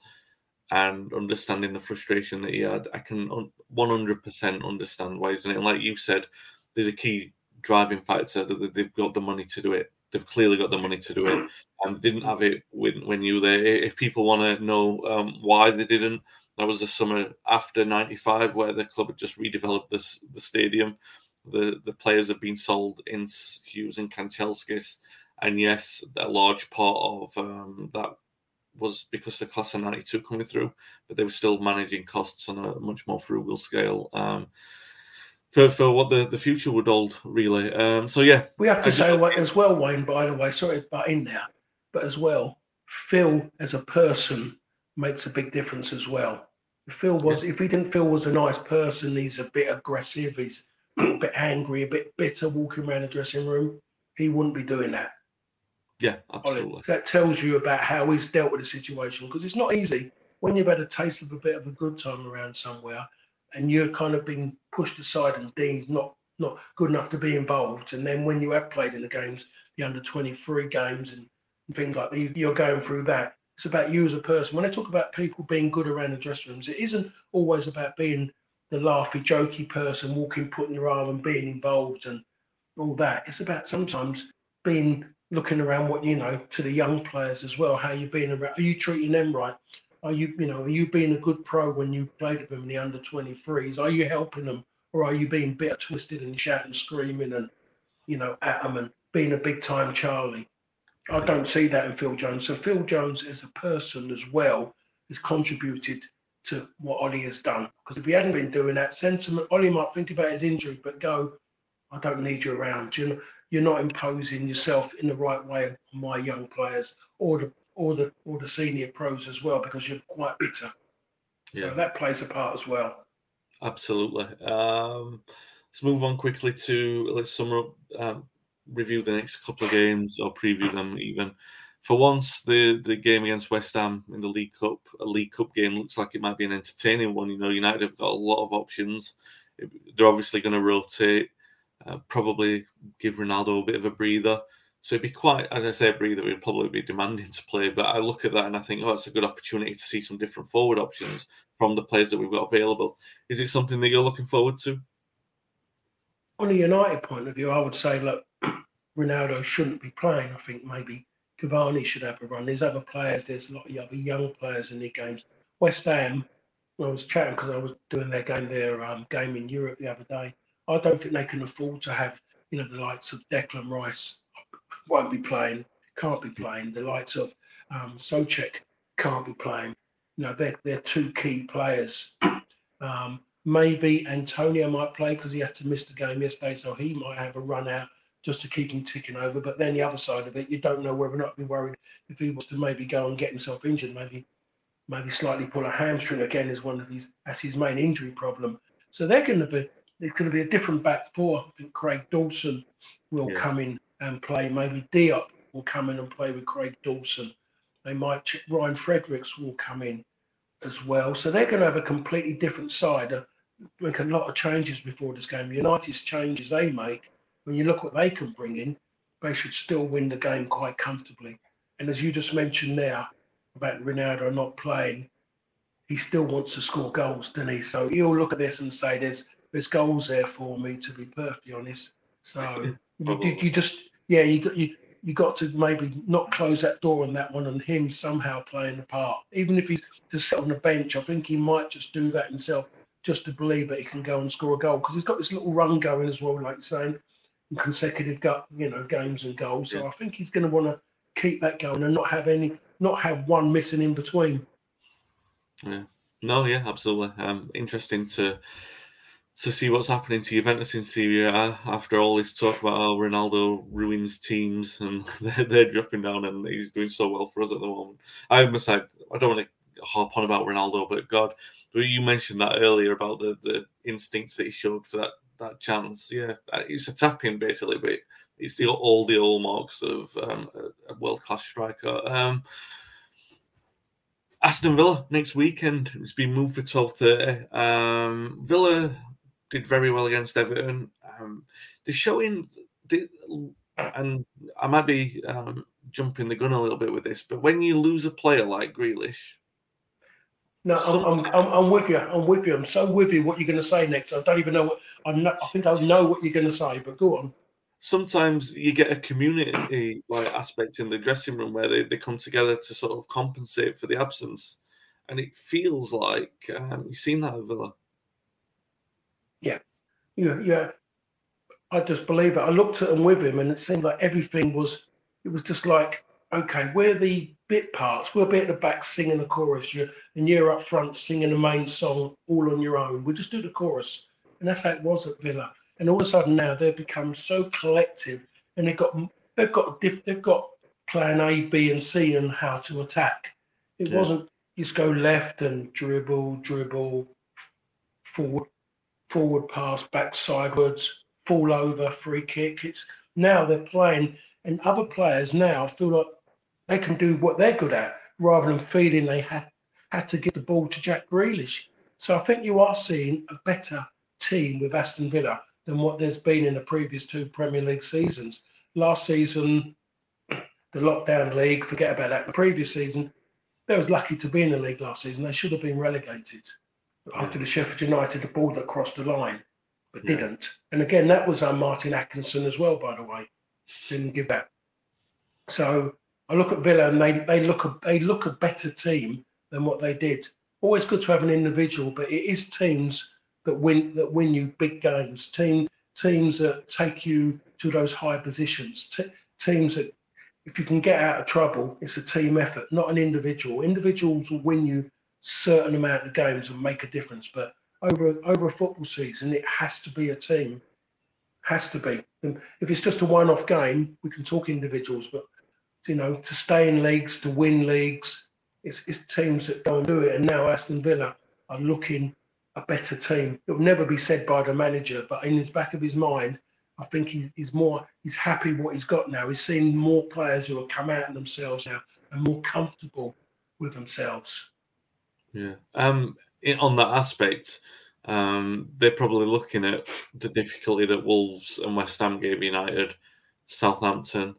and understanding the frustration that he had, I can one hundred percent understand why he's doing it. And like you said, there's a key driving factor that they've got the money to do it. They've clearly got the money to do it, and didn't have it when when you were there. If people want to know um, why they didn't, that was the summer after '95 where the club had just redeveloped this the stadium. The the players have been sold in Hughes and Kanchelskis, and yes, a large part of um, that was because the class of '92 coming through, but they were still managing costs on a much more frugal scale. Um, for, for what the, the future would hold, really. Um, so yeah, we have to say as well, Wayne. By the way, sorry but in there, but as well, Phil as a person makes a big difference as well. If Phil was, yeah. if he didn't Phil was a nice person, he's a bit aggressive, he's a bit angry, a bit bitter, walking around the dressing room. He wouldn't be doing that. Yeah, absolutely. That tells you about how he's dealt with the situation because it's not easy when you've had a taste of a bit of a good time around somewhere and you're kind of being pushed aside and deemed not not good enough to be involved. And then when you have played in the games, the under 23 games and, and things like that, you're going through that. It's about you as a person. When I talk about people being good around the dressing rooms, it isn't always about being the laughy, jokey person, walking, putting your arm and being involved and all that. It's about sometimes being looking around what you know to the young players as well. How you're being around? Are you treating them right? Are you, you know, are you being a good pro when you played with them in the under 23s? Are you helping them, or are you being bitter, twisted, and shouting, screaming, and you know, at them and being a big time Charlie? I don't see that in Phil Jones. So Phil Jones, as a person as well, has contributed to what Ollie has done. Because if he hadn't been doing that, sentiment, Ollie might think about his injury, but go, I don't need you around. You know, you're not imposing yourself in the right way on my young players or the or the or the senior pros as well because you're quite bitter. So yeah. that plays a part as well. Absolutely. Um, let's move on quickly to let's sum up, um, review the next couple of games or preview them even. For once, the the game against West Ham in the League Cup, a League Cup game, looks like it might be an entertaining one. You know, United have got a lot of options. They're obviously going to rotate, uh, probably give Ronaldo a bit of a breather. So it'd be quite, as I say, a breather would probably be demanding to play. But I look at that and I think, oh, it's a good opportunity to see some different forward options from the players that we've got available. Is it something that you're looking forward to? On a United point of view, I would say, look, Ronaldo shouldn't be playing. I think maybe Cavani should have a run. There's other players, there's a lot of other young players in the games. West Ham, I was chatting because I was doing their game, their um, game in Europe the other day. I don't think they can afford to have, you know, the likes of Declan Rice won't be playing, can't be playing. The likes of um, Soucek can't be playing. You know, they're, they're two key players. um, maybe Antonio might play because he had to miss the game yesterday, so he might have a run out just to keep him ticking over. But then the other side of it, you don't know whether or not be worried if he was to maybe go and get himself injured, maybe maybe slightly pull a hamstring again is one of his that's his main injury problem. So they're going to be it's going to be a different back four. I think Craig Dawson will yeah. come in and play. Maybe Diop will come in and play with Craig Dawson. They might Ryan Fredericks will come in as well. So they're going to have a completely different side. Uh, make a lot of changes before this game. United's changes they make, when you look what they can bring in, they should still win the game quite comfortably. And as you just mentioned there about Ronaldo not playing, he still wants to score goals, doesn't he? So he'll look at this and say, "There's there's goals there for me." To be perfectly honest, so you, you just yeah, you got you you got to maybe not close that door on that one and him somehow playing a part. Even if he's just sit on the bench, I think he might just do that himself just to believe that he can go and score a goal because he's got this little run going as well, like saying consecutive gut, you know, games and goals. So yeah. I think he's going to want to keep that going and not have any, not have one missing in between. Yeah. No, yeah, absolutely. Um, interesting to to see what's happening to Juventus in Serie A after all this talk about how Ronaldo ruins teams and they're, they're dropping down and he's doing so well for us at the moment. I must say, I don't want to harp on about Ronaldo, but God, you mentioned that earlier about the, the instincts that he showed for that that chance. Yeah, uh, it's a tap in basically, but it's the all the hallmarks of um, a, a world class striker. Um, Aston Villa next weekend. It's been moved for twelve thirty. Um, Villa did very well against Everton. Um, the showing, and I might be um, jumping the gun a little bit with this, but when you lose a player like Grealish. No, I'm, I'm, I'm, I'm, with you. I'm with you. I'm so with you. What you're going to say next? I don't even know what. I'm not, I think I know what you're going to say, but go on. Sometimes you get a community like aspect in the dressing room where they, they come together to sort of compensate for the absence, and it feels like um, you've seen that at Villa. Yeah, yeah, yeah. I just believe it. I looked at him with him, and it seemed like everything was. It was just like, okay, we're the bit parts. We'll be at the back singing the chorus, you and you're up front singing the main song all on your own. We'll just do the chorus, and that's how it was at Villa. And all of a sudden now they've become so collective, and they've got they've got they've got plan A, B, and C and how to attack. It yeah. wasn't just go left and dribble, dribble, forward, forward pass, back sidewards, fall over, free kick. It's now they're playing, and other players now feel like they can do what they're good at rather than feeling they had had to give the ball to Jack Grealish. So I think you are seeing a better team with Aston Villa than what there's been in the previous two Premier League seasons. Last season, the lockdown league, forget about that. The previous season, they was lucky to be in the league last season. They should have been relegated after the Sheffield United, the ball that crossed the line, but yeah. didn't. And again, that was uh, Martin Atkinson as well, by the way. Didn't give that. So I look at Villa and they, they look a they look a better team than what they did. Always good to have an individual, but it is teams that win that win you big games. Team teams that take you to those high positions. T- teams that if you can get out of trouble, it's a team effort, not an individual. Individuals will win you certain amount of games and make a difference, but over over a football season, it has to be a team. Has to be. And if it's just a one-off game, we can talk individuals, but you know, to stay in leagues, to win leagues. It's, it's teams that and do it. And now Aston Villa are looking a better team. It will never be said by the manager, but in his back of his mind, I think he, he's more he's happy what he's got now. He's seen more players who have come out themselves now and more comfortable with themselves. Yeah. Um. on that aspect, um, they're probably looking at the difficulty that Wolves and West Ham gave United, Southampton,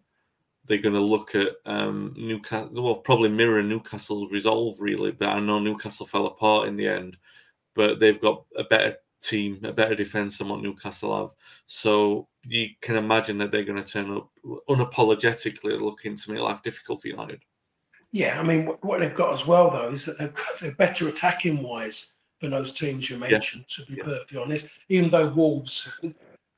they're going to look at um, Newcastle. Well, probably mirror Newcastle's resolve really, but I know Newcastle fell apart in the end. But they've got a better team, a better defense than what Newcastle have. So you can imagine that they're going to turn up unapologetically looking to make life difficult for United. Yeah, I mean, what they've got as well though is that they're, they're better attacking wise than those teams you mentioned. Yeah. To be yeah. perfectly honest, even though Wolves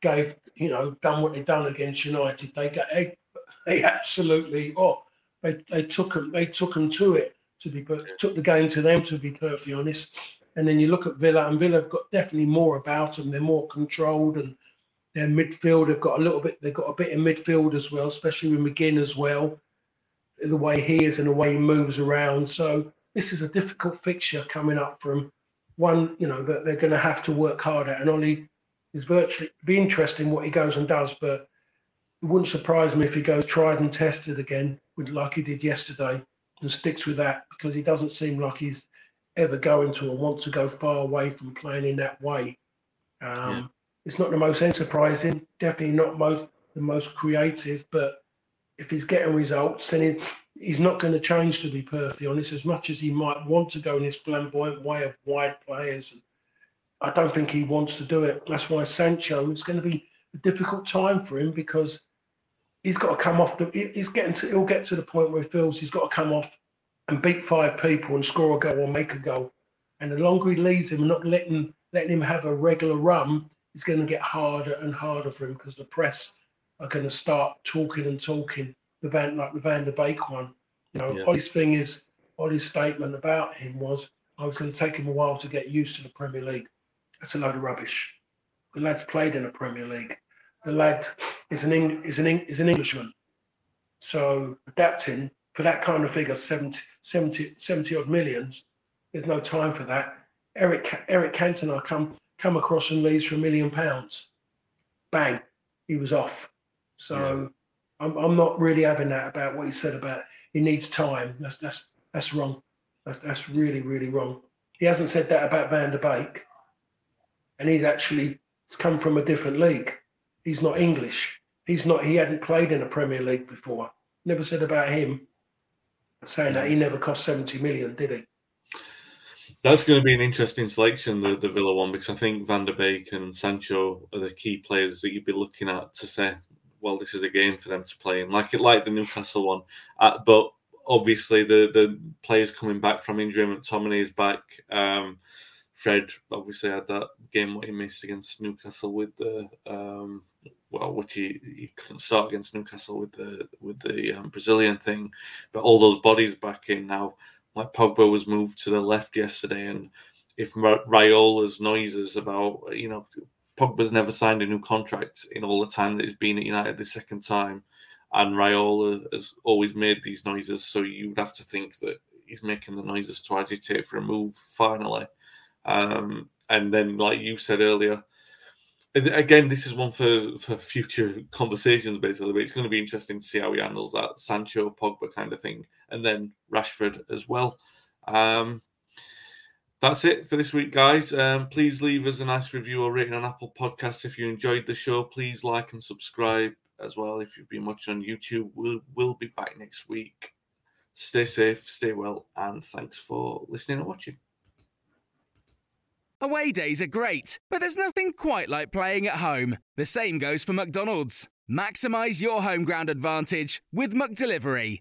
gave you know done what they've done against United, they got they absolutely oh they, they took them they took them to it to be took the game to them to be perfectly honest. And then you look at Villa and Villa have got definitely more about them. They're more controlled and their midfield have got a little bit. They've got a bit in midfield as well, especially with McGinn as well. The way he is and the way he moves around. So this is a difficult fixture coming up from one. You know that they're going to have to work hard at. And Ollie is virtually be interesting what he goes and does, but it wouldn't surprise me if he goes tried and tested again, like he did yesterday, and sticks with that because he doesn't seem like he's ever going to or wants to go far away from playing in that way. Um, yeah. It's not the most enterprising, definitely not most the most creative, but if he's getting results, then he, he's not going to change, to be perfectly honest, as much as he might want to go in his flamboyant way of wide players. I don't think he wants to do it. That's why Sancho, it's going to be a difficult time for him because he's got to come off the. He's getting to. He'll get to the point where he feels he's got to come off and beat five people and score a goal or make a goal. And the longer he leaves him not letting letting him have a regular run, it's going to get harder and harder for him because the press are going to start talking and talking. The Van like the Van der Beek one. You know, yeah. thing is, Ollie's statement about him was, oh, I was going to take him a while to get used to the Premier League. That's a load of rubbish. The lad's played in the Premier League. The lad is an Eng- is an Eng- is an Englishman. So adapting for that kind of figure, 70, 70, 70 odd millions, there's no time for that. Eric Eric Cantona come come across and leaves for a million pounds. Bang, he was off. So yeah. I'm, I'm not really having that about what he said about he needs time. That's that's that's wrong. That's that's really really wrong. He hasn't said that about Van der Beek, and he's actually it's come from a different league. He's not English. He's not. He hadn't played in a Premier League before. Never said about him saying that he never cost seventy million, did he? That's going to be an interesting selection, the, the Villa one, because I think Van der Beek and Sancho are the key players that you'd be looking at to say, well, this is a game for them to play in, like it like the Newcastle one. Uh, but obviously, the the players coming back from injury, McTominay is back. Um, Fred obviously had that game what he missed against Newcastle with the um, well, which he, he couldn't start against Newcastle with the with the um, Brazilian thing, but all those bodies back in now. Like Pogba was moved to the left yesterday, and if Raiola's noises about you know Pogba's never signed a new contract in all the time that he's been at United the second time, and Raiola has always made these noises. So you would have to think that he's making the noises to agitate for a move finally. Um, and then, like you said earlier, again, this is one for, for future conversations, basically. But it's going to be interesting to see how he handles that Sancho Pogba kind of thing, and then Rashford as well. Um, that's it for this week, guys. Um, please leave us a nice review or rating on Apple Podcasts if you enjoyed the show. Please like and subscribe as well if you've been watching on YouTube. We'll, we'll be back next week. Stay safe, stay well, and thanks for listening and watching. Away days are great, but there's nothing quite like playing at home. The same goes for McDonald's. Maximize your home ground advantage with McDelivery.